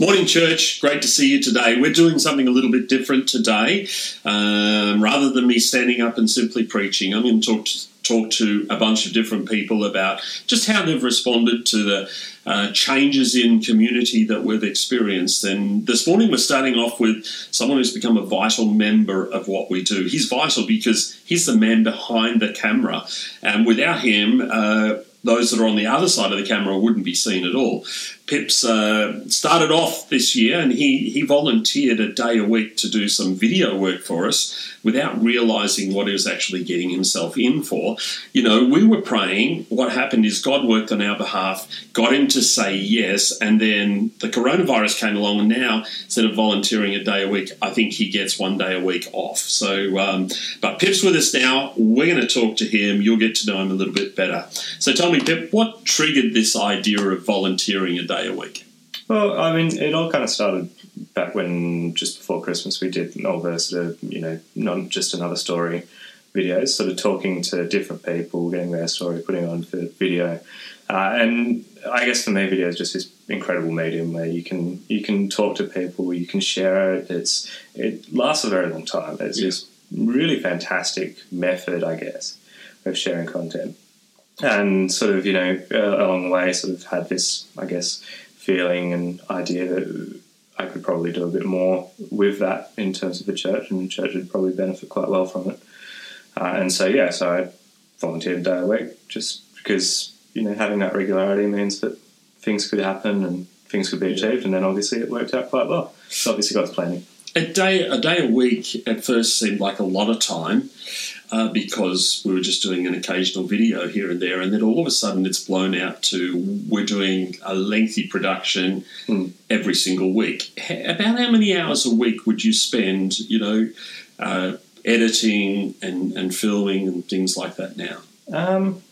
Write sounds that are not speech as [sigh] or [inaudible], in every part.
Morning, church. Great to see you today. We're doing something a little bit different today. Um, rather than me standing up and simply preaching, I'm going to talk to, talk to a bunch of different people about just how they've responded to the uh, changes in community that we've experienced. And this morning, we're starting off with someone who's become a vital member of what we do. He's vital because he's the man behind the camera, and without him, uh, those that are on the other side of the camera wouldn't be seen at all. Pips uh, started off this year and he, he volunteered a day a week to do some video work for us without realizing what he was actually getting himself in for. You know, we were praying. What happened is God worked on our behalf, got him to say yes, and then the coronavirus came along. And now, instead of volunteering a day a week, I think he gets one day a week off. So, um, but Pip's with us now. We're going to talk to him. You'll get to know him a little bit better. So, tell me, Pip, what triggered this idea of volunteering a day a week? Well, I mean, it all kind of started back when just before Christmas we did all the sort of you know not just another story videos, sort of talking to different people, getting their story, putting on for video, uh, and I guess for me, video is just this incredible medium where you can you can talk to people, you can share it. It's it lasts a very long time. It's yeah. this really fantastic method, I guess, of sharing content and sort of you know uh, along the way sort of had this I guess feeling and idea that I could probably do a bit more with that in terms of the church and the church would probably benefit quite well from it. Uh, and so yeah so I volunteered a day a week just because you know having that regularity means that things could happen and things could be achieved and then obviously it worked out quite well. So obviously God's planning a day a day a week at first seemed like a lot of time uh, because we were just doing an occasional video here and there, and then all of a sudden it's blown out to we're doing a lengthy production mm. every single week. about how many hours a week would you spend, you know, uh, editing and, and filming and things like that now? Um,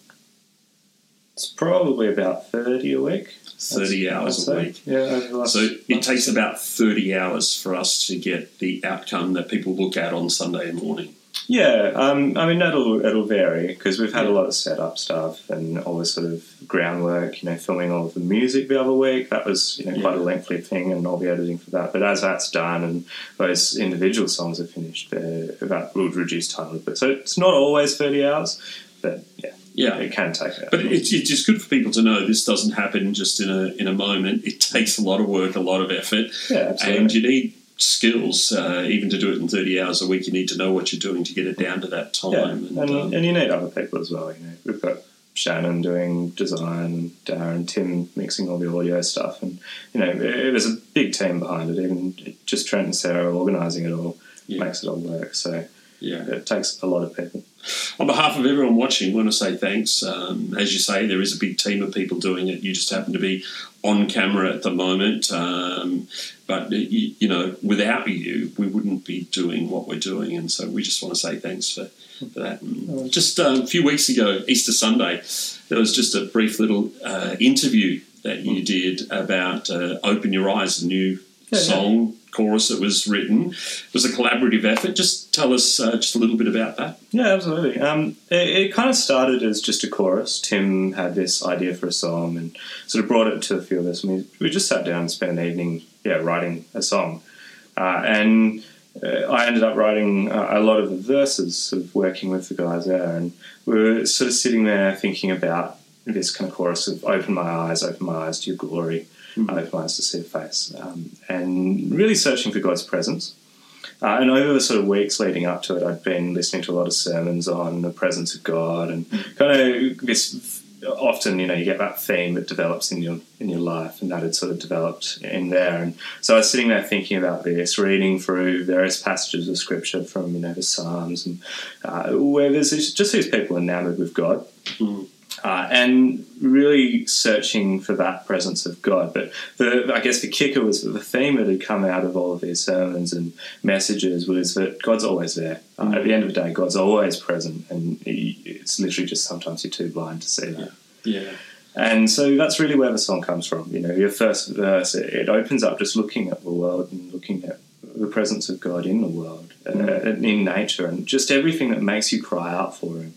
it's probably about 30 a week. 30 That's, hours a week. Yeah, so it takes about 30 hours for us to get the outcome that people look at on Sunday morning. Yeah, um, I mean it'll it'll vary because we've had yeah. a lot of setup stuff and all this sort of groundwork. You know, filming all of the music the other week that was you know quite yeah. a lengthy thing, and all the editing for that. But as that's done and those individual songs are finished, that will reduce time a little bit. So it's not always thirty hours, but yeah. Yeah, it can take that. But it's, it's just good for people to know this doesn't happen just in a in a moment. It takes a lot of work, a lot of effort, yeah, and you need skills. Uh, even to do it in 30 hours a week, you need to know what you're doing to get it down to that time. Yeah. And, and, um, and you need other people as well. You know, we've got Shannon doing design, Darren, Tim mixing all the audio stuff, and you know, it, was a big team behind it. Even just Trent and Sarah organising it all yeah. makes it all work. So yeah, it takes a lot of people. On behalf of everyone watching, I want to say thanks. Um, as you say, there is a big team of people doing it. You just happen to be on camera at the moment. Um, but, you, you, know, without you, we wouldn't be doing what we're doing. And so we just want to say thanks for, for that. And just uh, a few weeks ago, Easter Sunday, there was just a brief little uh, interview that you did about uh, Open Your Eyes, a new yeah, song. Yeah chorus that was written. It was a collaborative effort. Just tell us uh, just a little bit about that. Yeah, absolutely. Um, it, it, kind of started as just a chorus. Tim had this idea for a song and sort of brought it to a few of us. We, we just sat down and spent an evening, yeah, writing a song. Uh, and uh, I ended up writing a lot of the verses, of working with the guys there. And we were sort of sitting there thinking about this kind of chorus of open my eyes, open my eyes to your glory mm. I opened to see a face, um, and really searching for God's presence. Uh, and over the sort of weeks leading up to it, I'd been listening to a lot of sermons on the presence of God and kind of this. Often, you know, you get that theme that develops in your in your life, and that had sort of developed in there. And so I was sitting there thinking about this, reading through various passages of scripture from you know the Psalms, and uh, where there's just these people enamored with God. Mm uh, and really searching for that presence of God. But the, I guess the kicker was that the theme that had come out of all of these sermons and messages was that God's always there. Uh, at the end of the day, God's always present, and he, it's literally just sometimes you're too blind to see that. Yeah. And so that's really where the song comes from. You know, your first verse, it, it opens up just looking at the world and looking at the presence of God in the world, uh, in nature, and just everything that makes you cry out for Him.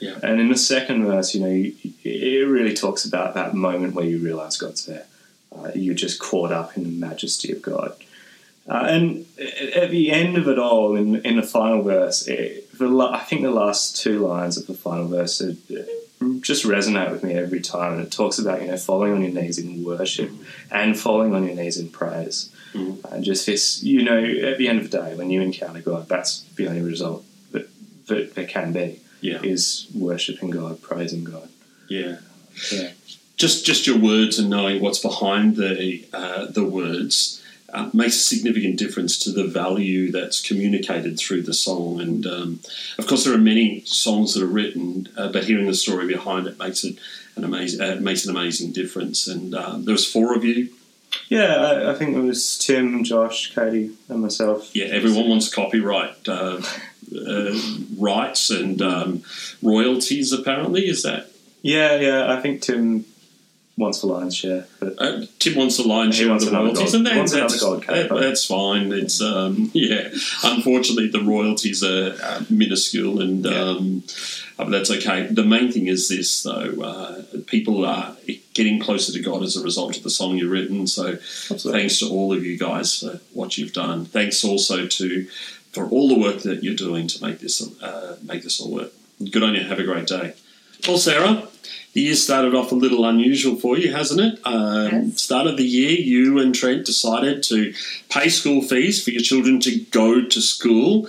Yeah. And in the second verse, you know, it really talks about that moment where you realize God's there. Uh, you're just caught up in the majesty of God. Uh, and at the end of it all, in, in the final verse, it, the, I think the last two lines of the final verse are, just resonate with me every time. And it talks about you know falling on your knees in worship and falling on your knees in praise. Mm. And just this, you know, at the end of the day, when you encounter God, that's the only result that, that there can be Yeah. is worshiping God, praising God. Yeah. Yeah. Just just your words and knowing what's behind the uh, the words uh, makes a significant difference to the value that's communicated through the song. And um, of course, there are many songs that are written, uh, but hearing the story behind it makes it an amazing uh, makes an amazing difference. And um, there was four of you. Yeah, I, I think it was Tim, Josh, Katie, and myself. Yeah, everyone wants copyright uh, rights and um, royalties. Apparently, is that Yeah, yeah. I think Tim wants the lion's share, but Uh, Tim wants a lion's share of the royalties, and that- wants another that's, that- that's fine. It's um, [laughs] yeah. Unfortunately, the royalties are uh, minuscule, and Yeah. um, but that's okay. The main thing is this, though: uh, people are getting closer to God as a result of the song you've written. So, Absolutely. thanks to all of you guys for what you've done. Thanks also to for all the work that you're doing to make this uh, make this all work. Good on you. Have a great day. Well, Sarah, the year started off a little unusual for you, hasn't it? Um, Yes. Start of the year, you and Trent decided to pay school fees for your children to go to school.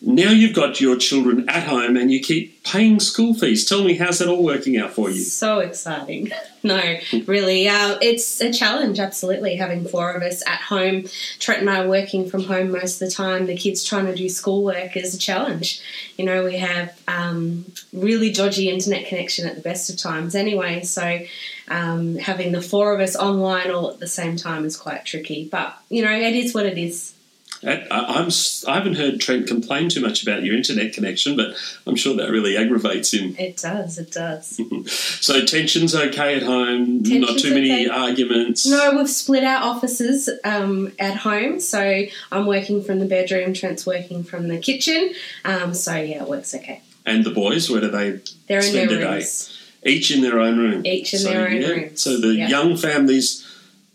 Now you've got your children at home and you keep paying school fees. Tell me, how's that all working out for you? So exciting. [laughs] No, really. Uh, it's a challenge, absolutely, having four of us at home. Trent and I working from home most of the time. The kids trying to do schoolwork is a challenge. You know, we have um, really dodgy internet connection at the best of times anyway, so um, having the four of us online all at the same time is quite tricky. But, you know, it is what it is. I, I'm, I haven't heard Trent complain too much about your internet connection, but I'm sure that really aggravates him. It does, it does. [laughs] So tension's okay at home, not Tension's too many okay. arguments. No, we've split our offices um, at home. So I'm working from the bedroom, Trent's working from the kitchen. Um, so yeah, it works okay. And the boys, where do they They're in Spend their a day. rooms. each in their own room? Each in So, their own yeah, rooms. So the Yeah. young families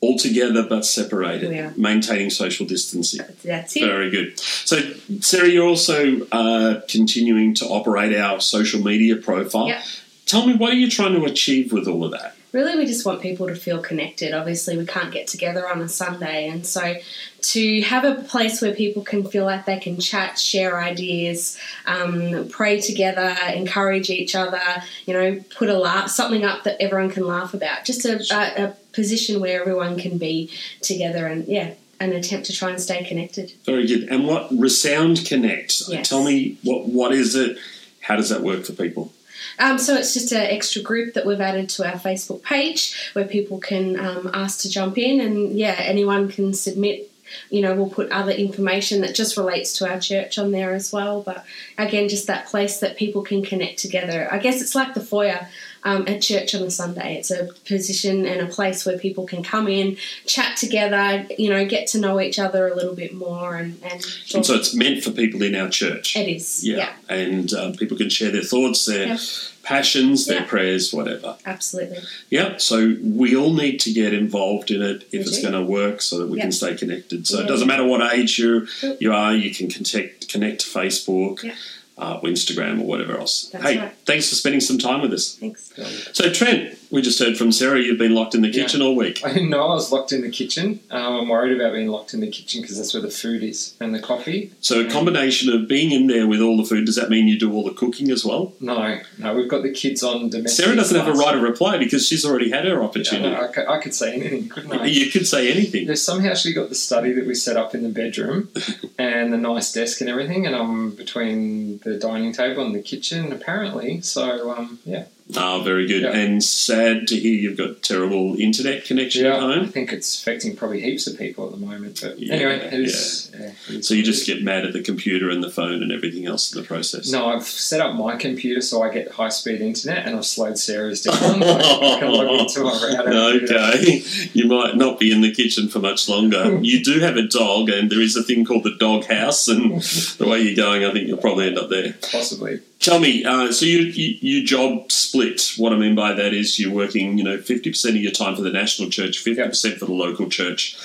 all together but separated, Yeah. maintaining social distancing. That's it. Very good. So, Sarah, you're also uh, continuing to operate our social media profile. Yep. Tell me, what are you trying to achieve with all of that? Really, we just want people to feel connected. Obviously, we can't get together on a Sunday, and so to have a place where people can feel like they can chat, share ideas, um, pray together, encourage each other. You know, put a laugh, something up that everyone can laugh about. Just a, a, a position where everyone can be together, and yeah, an attempt to try and stay connected. Very good. And what Resound Connect? Yes. Tell me what what is it? How does that work for people? Um, so it's just an extra group that we've added to our Facebook page where people can um, ask to jump in, and yeah, anyone can submit. You know, we'll put other information that just relates to our church on there as well. But again, just that place that people can connect together. I guess it's like the foyer um, at church on a Sunday. It's a position and a place where people can come in, chat together, you know, get to know each other a little bit more, and and, And so it's meant for people in our church. it is. Yeah. yeah And um, people can share their thoughts, their Yeah. passions, their Yeah. prayers, whatever. absolutely. Yeah, so we all need to get involved in it if We it's going to work so that we can stay connected. So it doesn't matter what age you you are, you can connect, connect to Facebook, Yeah. Uh, or Instagram, or whatever else. That's hey, right. thanks for spending some time with us. Thanks. So, Trent, we just heard from Sarah, you've been locked in the Yeah. kitchen all week. I didn't know I was locked in the kitchen. Um, I'm worried about being locked in the kitchen because that's where the food is and the coffee. So, a combination of being in there with all the food, does that mean you do all the cooking as well? No, no, we've got the kids on domestic. Sarah doesn't have a right of reply because she's already had her Yeah, opportunity. no, I, could, I could say anything, couldn't I? You could say anything. There's somehow she got the study that we set up in the bedroom [laughs] and the nice desk and everything, and I'm between the dining table and the kitchen apparently. So um, yeah, Oh, very good. Yeah. And sad to hear you've got terrible internet connection at Yeah, I think it's affecting probably heaps of people at the moment. But Yeah, anyway, it is, yeah, it So you just get mad at the computer and the phone and everything else in the process. No, I've set up my computer so I get high speed internet, and I've slowed Sarah's down. [laughs] I can log into my router. and do that. Okay, you might not be in the kitchen for much longer. [laughs] You do have a dog, and there is a thing called the dog house. And [laughs] the way you're going, I think you'll probably end up there. Possibly. Tell me, uh, so you, you you job split. What I mean by that is you're working, you know, fifty percent of your time for the national church, fifty percent for the local church.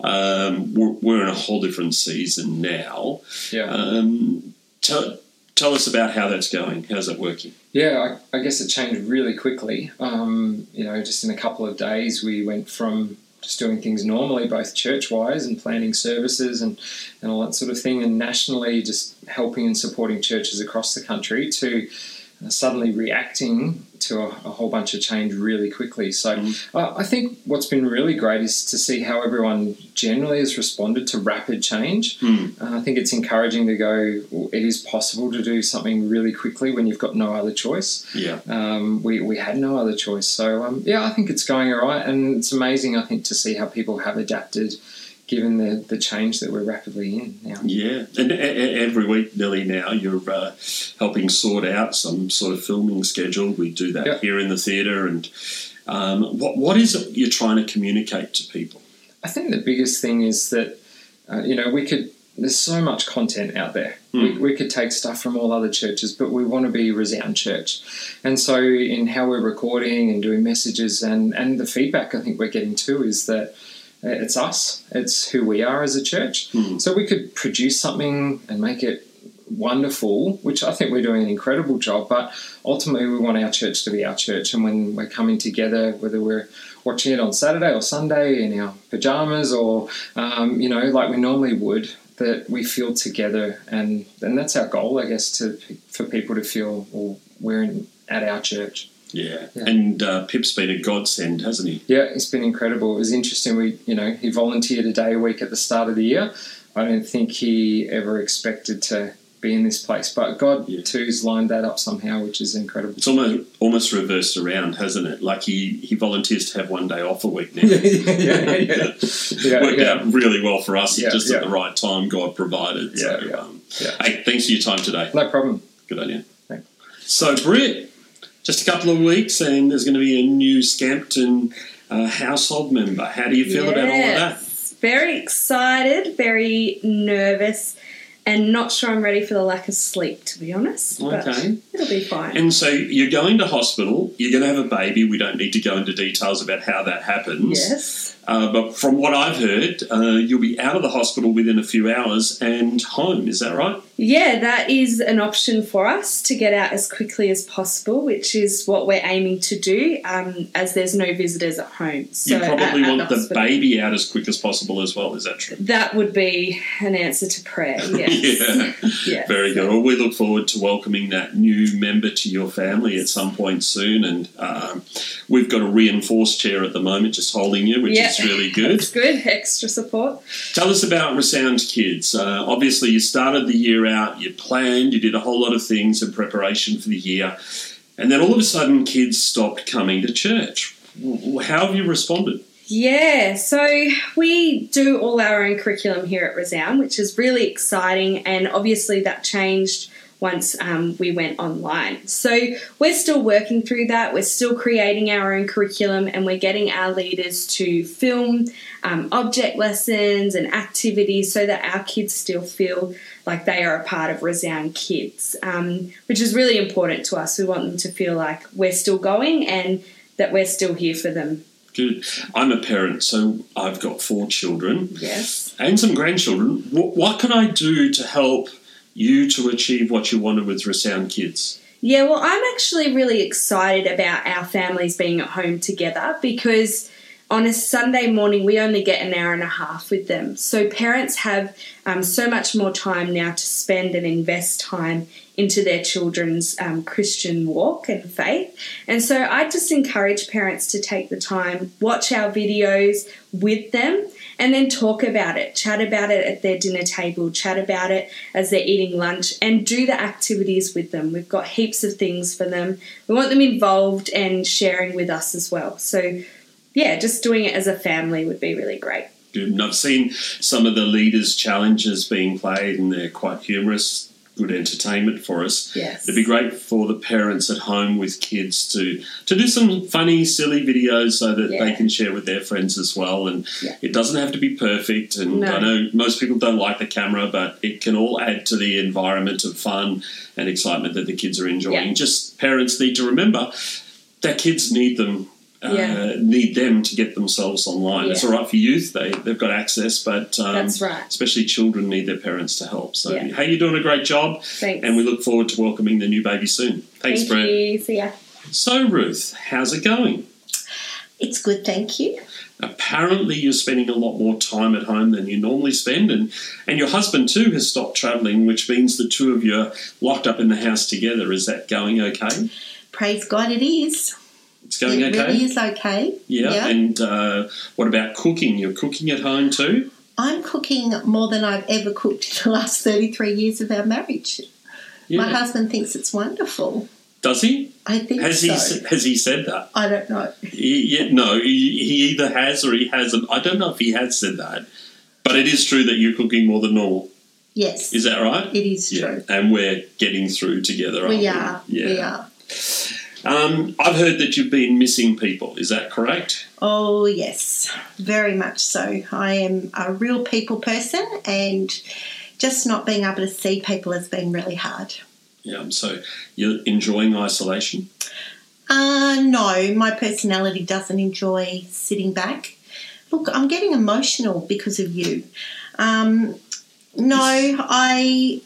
Um, we're, we're in a whole different season now. Yeah. Um, tell tell us about how that's going. How's that working? Yeah, I, I guess it changed really quickly. Um, you know, just in a couple of days, we went from just doing things normally, both church wise and planning services and, and all that sort of thing, and nationally just helping and supporting churches across the country to suddenly reacting to a, a whole bunch of change really quickly. So uh, I think what's been really great is to see how everyone generally has responded to rapid change. Hmm. Uh, I think it's encouraging to go, well, it is possible to do something really quickly when you've got no other choice. Yeah. Um, we, we had no other choice. So, um, yeah, I think it's going all right. And it's amazing, I think, to see how people have adapted given the, the change that we're rapidly in now. Yeah, and every week, nearly now, you're uh, helping sort out some sort of filming schedule. We do that Yeah. here in the theatre. And um, what what is it you're trying to communicate to people? I think the biggest thing is that, uh, you know, we could, there's so much content out there. We, we could take stuff from all other churches, but we want to be Resound Church. And so, in how we're recording and doing messages, and, and the feedback I think we're getting too is that it's us, it's who we are as a church. Hmm. So, we could produce something and make it wonderful, which I think we're doing an incredible job, but ultimately we want our church to be our church. And when we're coming together, whether we're watching it on Saturday or Sunday in our pajamas or, um, you know, like we normally would, that we feel together. And, and that's our goal, I guess, to for people to feel, well, we're in, at our church. Yeah, Yeah. and uh, Pip's been a godsend, hasn't he? Yeah, it's been incredible. It was interesting. We, you know, he volunteered a day a week at the start of the year. I don't think he ever expected to be in this place, but God Yeah. too's lined that up somehow, which is incredible. It's almost almost reversed around, hasn't it? Like he, he volunteers to have one day off a week now. [laughs] yeah, yeah, yeah. [laughs] yeah, Worked out really well for us, just at the right time. God provided. so, Yeah, yeah, um, yeah. Hey, thanks for your time today. No problem. Good on you. Thanks. So, Britt, just a couple of weeks, and there's going to be a new Scampton uh, household member. How do you feel about all of that? Very excited, very nervous, and not sure I'm ready for the lack of sleep, to be honest. But Okay. it'll be fine. And so you're going to hospital. You're going to have a baby. We don't need to go into details about how that happens. yes. Uh, but from what I've heard, uh, you'll be out of the hospital within a few hours and home. Is that right? Yeah, that is an option for us to get out as quickly as possible, which is what we're aiming to do, um, as there's no visitors at home. So you probably at- at want the hospital. baby out as quick as possible as well. Is that true? That would be an answer to prayer. [laughs] Yes. yeah. Yes. Very good. Well, we look forward to welcoming that new member to your family at some point soon. And um, we've got a reinforced chair at the moment just holding you, which Yeah. is really [laughs] good. That's good. Extra support. Tell us about Resound Kids. Uh, obviously, you started the year out, you planned, you did a whole lot of things in preparation for the year. And then all of a sudden, kids stopped coming to church. How have you responded? Yeah, so we do all our own curriculum here at Resound, which is really exciting, and obviously that changed once um, we went online. So we're still working through that. We're still creating our own curriculum, and we're getting our leaders to film um, object lessons and activities so that our kids still feel like they are a part of Resound Kids, um, which is really important to us. We want them to feel like we're still going and that we're still here for them. Good. I'm a parent, so I've got four children. Yes. and some grandchildren. What, what can I do to help you to achieve what you wanted with Resound Kids? Yeah, well, I'm actually really excited about our families being at home together because on a Sunday morning we only get an hour and a half with them. So parents have um, so much more time now to spend and invest time into their children's um, Christian walk and faith. And so I just encourage parents to take the time, watch our videos with them, and then talk about it, chat about it at their dinner table, chat about it as they're eating lunch, and do the activities with them. We've got heaps of things for them. We want them involved and sharing with us as well. So, yeah, just doing it as a family would be really great. And I've seen some of the leaders' challenges being played, and they're quite humorous. Good entertainment for us. Yes. It'd be great for the parents at home with kids to to do some funny, silly videos so that they can share with their friends as well. And Yeah. it doesn't have to be perfect. And No. I know most people don't like the camera, but it can all add to the environment of fun and excitement that the kids are enjoying. Yeah. Just parents need to remember that kids need them. Uh, Yeah. Need them to get themselves online. It's all right for youth; they they've got access, but um, That's right. especially children need their parents to help. So, Yeah. hey, you're doing a great job, Thanks. and we look forward to welcoming the new baby soon. Thanks, Thank Brett. you. See ya. So, Ruth, how's it going? It's good, thank you. Apparently, you're spending a lot more time at home than you normally spend, and, and your husband too has stopped travelling, which means the two of you are locked up in the house together. Is that going okay? Praise God, it is. It's going it okay. really is okay. Yeah. And uh, what about cooking? You're cooking at home too. I'm cooking more than I've ever cooked in the last 33 years of our marriage. Yeah. My husband thinks it's wonderful. Does he? I think Has so. he? Has he said that? I don't know. He, yeah, no, he, he either has or he hasn't. I don't know if he has said that, but it is true that you're cooking more than normal. Yes, Is that right? it is true. And we're getting through together. Aren't we, We are. Yeah. We are. Um, I've heard that you've been missing people. Is that correct? Oh, yes, very much so. I am a real people person, and just not being able to see people has been really hard. Yeah. So you're enjoying isolation. Uh, no, my personality doesn't enjoy sitting back. Look, I'm getting emotional because of you. Um, no, I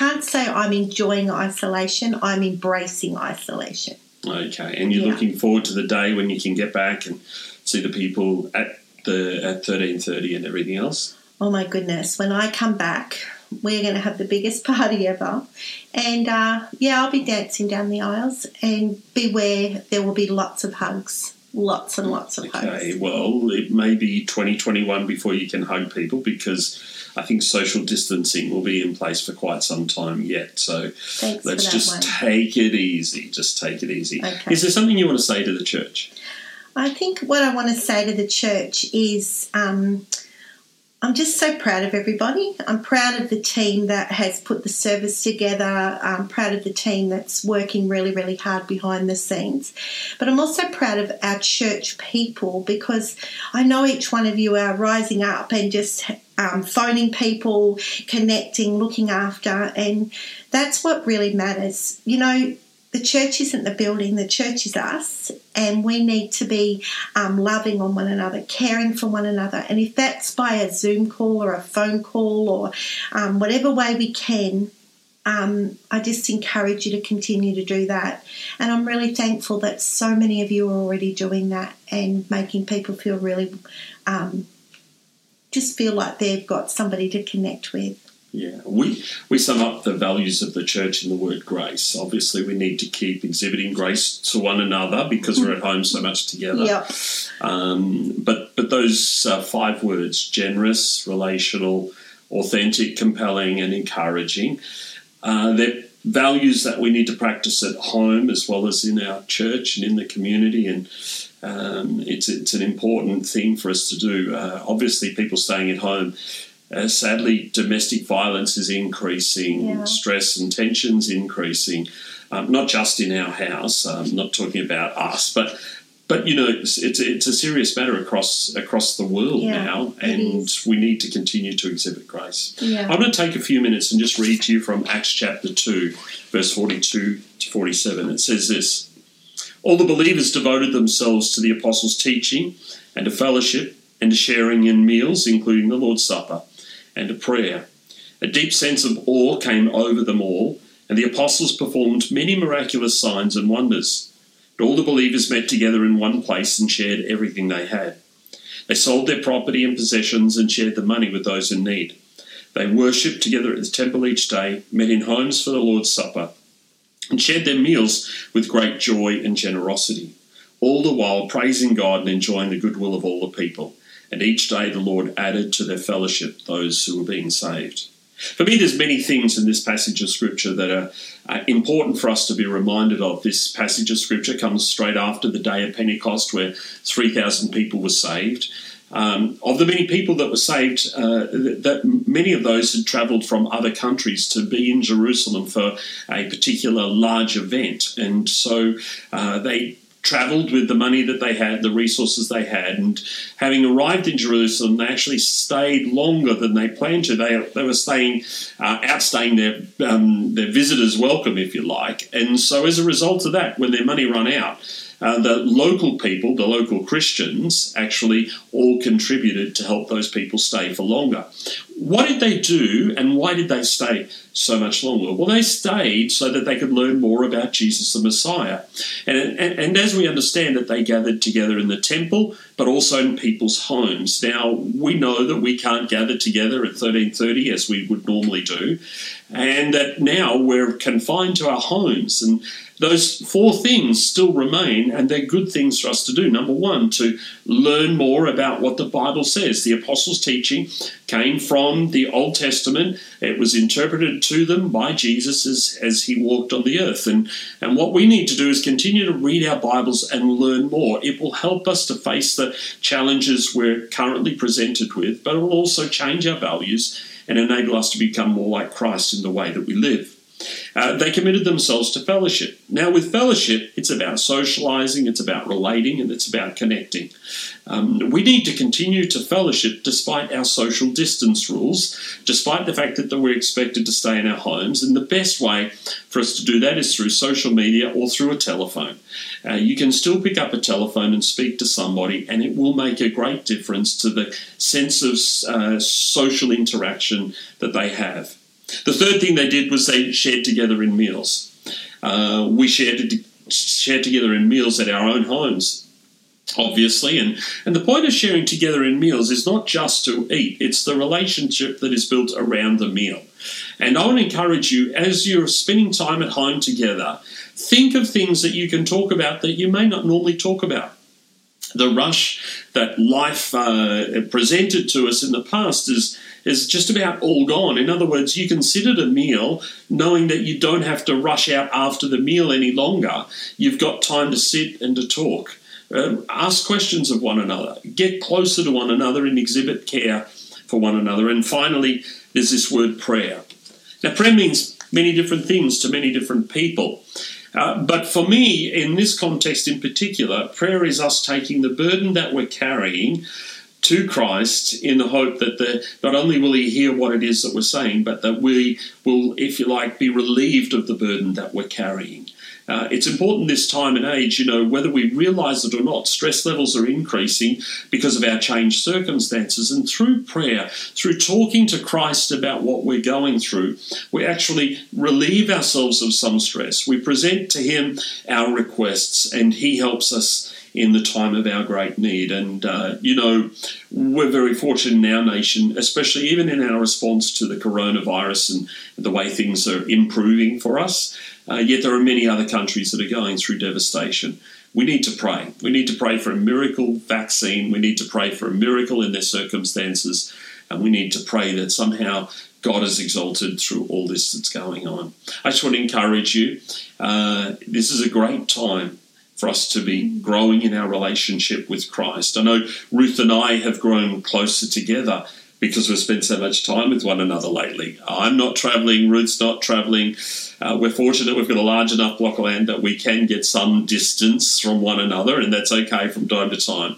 can't say I'm enjoying isolation. I'm embracing isolation. Okay. And you're Yeah. looking forward to the day when you can get back and see the people at the at thirteen thirty and everything else. Oh my goodness, when I come back, we're going to have the biggest [laughs] party ever. And uh, yeah, I'll be dancing down the aisles, and beware, there will be lots of hugs. Lots and lots of Okay, hugs. well, it may be 2021 before you can hug people because I think social distancing will be in place for quite some time yet. So Thanks let's just one. take it easy. Just take it easy. Okay. Is there something you want to say to the church? I think what I want to say to the church is um, I'm just so proud of everybody. I'm proud of the team that has put the service together. I'm proud of the team that's working really, really hard behind the scenes. But I'm also proud of our church people because I know each one of you are rising up and just um, phoning people, connecting, looking after, and that's what really matters. You know, the church isn't the building, the church is us, and we need to be um, loving on one another, caring for one another. And if that's by a Zoom call or a phone call or um, whatever way we can, um, I just encourage you to continue to do that. And I'm really thankful that so many of you are already doing that and making people feel really, um, just feel like they've got somebody to connect with. Yeah, we we sum up the values of the church in the word grace. Obviously, we need to keep exhibiting grace to one another because we're at home so much together. Yep. Um, but but those uh, five words: generous, relational, authentic, compelling, and encouraging. Uh, they're values that we need to practice at home as well as in our church and in the community. And um, it's it's an important thing for us to do. Uh, obviously, people staying at home. Uh, sadly, domestic violence is increasing, Yeah. stress and tensions increasing, um, not just in our house. I'm not talking about us, but but you know it's, it's it's a serious matter across across the world Yeah, now, and we need to continue to exhibit grace. Yeah. I'm going to take a few minutes and just read to you from Acts chapter two, verse forty-two to forty-seven. It says this: All the believers devoted themselves to the apostles' teaching and to fellowship and to sharing in meals, including the Lord's Supper, and to prayer. A deep sense of awe came over them all, and the apostles performed many miraculous signs and wonders. All the believers met together in one place and shared everything they had. They sold their property and possessions and shared the money with those in need. They worshipped together at the temple each day, met in homes for the Lord's Supper, and shared their meals with great joy and generosity, all the while praising God and enjoying the goodwill of all the people. And each day the Lord added to their fellowship those who were being saved. For me, there's many things in this passage of Scripture that are uh, important for us to be reminded of. This passage of Scripture comes straight after the day of Pentecost, where 3,000 people were saved. Um, of the many people that were saved, uh, that many of those had travelled from other countries to be in Jerusalem for a particular large event, and so uh, they travelled with the money that they had, the resources they had, and having arrived in Jerusalem, they actually stayed longer than they planned to. They, they were staying, uh, outstaying their um, their visitors' welcome, if you like, and so as a result of that, when their money ran out. Uh, the local people, the local Christians, actually all contributed to help those people stay for longer. What did they do and why did they stay so much longer? Well, they stayed so that they could learn more about Jesus the Messiah. And, and, and as we understand that they gathered together in the temple, but also in people's homes. Now, we know that we can't gather together at 1330 as we would normally do, and that now we're confined to our homes. And those four things still remain, and they're good things for us to do. Number one, to learn more about what the Bible says. The apostles' teaching came from the Old Testament, it was interpreted to them by Jesus as, as he walked on the earth. And, and what we need to do is continue to read our Bibles and learn more. It will help us to face the challenges we're currently presented with, but it will also change our values and enable us to become more like Christ in the way that we live. Uh, they committed themselves to fellowship. Now, with fellowship, it's about socializing, it's about relating, and it's about connecting. Um, we need to continue to fellowship despite our social distance rules, despite the fact that we're expected to stay in our homes. And the best way for us to do that is through social media or through a telephone. Uh, you can still pick up a telephone and speak to somebody, and it will make a great difference to the sense of uh, social interaction that they have. The third thing they did was they shared together in meals. Uh, we shared, shared together in meals at our own homes, obviously. And, and the point of sharing together in meals is not just to eat, it's the relationship that is built around the meal. And I want to encourage you, as you're spending time at home together, think of things that you can talk about that you may not normally talk about the rush that life uh, presented to us in the past is is just about all gone. In other words, you considered a meal knowing that you don't have to rush out after the meal any longer. You've got time to sit and to talk. Um, ask questions of one another. Get closer to one another and exhibit care for one another. And finally, there's this word prayer. Now, prayer means many different things to many different people. Uh, but for me, in this context in particular, prayer is us taking the burden that we're carrying to Christ in the hope that the, not only will He hear what it is that we're saying, but that we will, if you like, be relieved of the burden that we're carrying. Uh, it's important this time and age, you know, whether we realize it or not, stress levels are increasing because of our changed circumstances. And through prayer, through talking to Christ about what we're going through, we actually relieve ourselves of some stress. We present to Him our requests, and He helps us in the time of our great need. And, uh, you know, we're very fortunate in our nation, especially even in our response to the coronavirus and the way things are improving for us. Uh, yet there are many other countries that are going through devastation. We need to pray. We need to pray for a miracle vaccine. We need to pray for a miracle in their circumstances. And we need to pray that somehow God is exalted through all this that's going on. I just want to encourage you. Uh, this is a great time for us to be growing in our relationship with Christ. I know Ruth and I have grown closer together because we've spent so much time with one another lately. I'm not travelling, Ruth's not travelling. Uh, we're fortunate we've got a large enough block of land that we can get some distance from one another, and that's okay from time to time.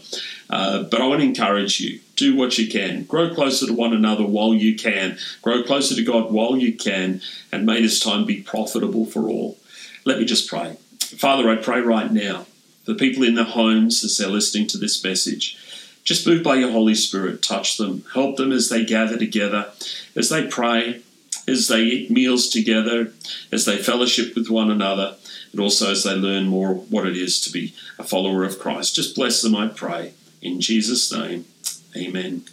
Uh, but I want to encourage you do what you can. Grow closer to one another while you can. Grow closer to God while you can, and may this time be profitable for all. Let me just pray. Father, I pray right now for people in their homes as they're listening to this message. Just move by your Holy Spirit, touch them, help them as they gather together, as they pray, as they eat meals together, as they fellowship with one another, but also as they learn more what it is to be a follower of Christ. Just bless them, I pray. In Jesus' name, amen.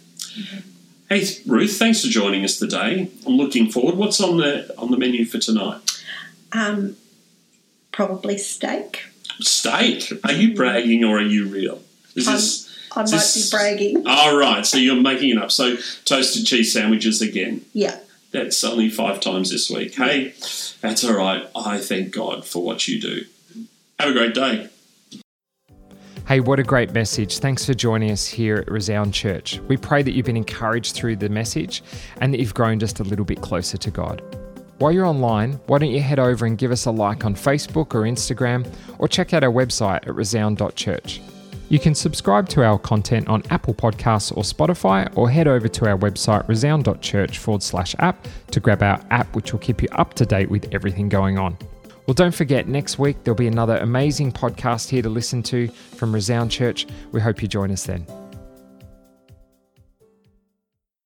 Hey, Ruth, thanks for joining us today. I'm looking forward. What's on the on the menu for tonight? Um, probably steak. Steak. Are you bragging or are you real? Is I'm- this? I is might this- be bragging. All right, so you're making it up. So toasted cheese sandwiches again. Yeah. That's only five times this week. Hey, that's all right. I thank God for what you do. Have a great day. Hey, what a great message. Thanks for joining us here at Resound Church. We pray that you've been encouraged through the message and that you've grown just a little bit closer to God. While you're online, why don't you head over and give us a like on Facebook or Instagram or check out our website at resound.church. You can subscribe to our content on Apple Podcasts or Spotify, or head over to our website resound.church forward slash app to grab our app, which will keep you up to date with everything going on. Well, don't forget, next week there'll be another amazing podcast here to listen to from Resound Church. We hope you join us then.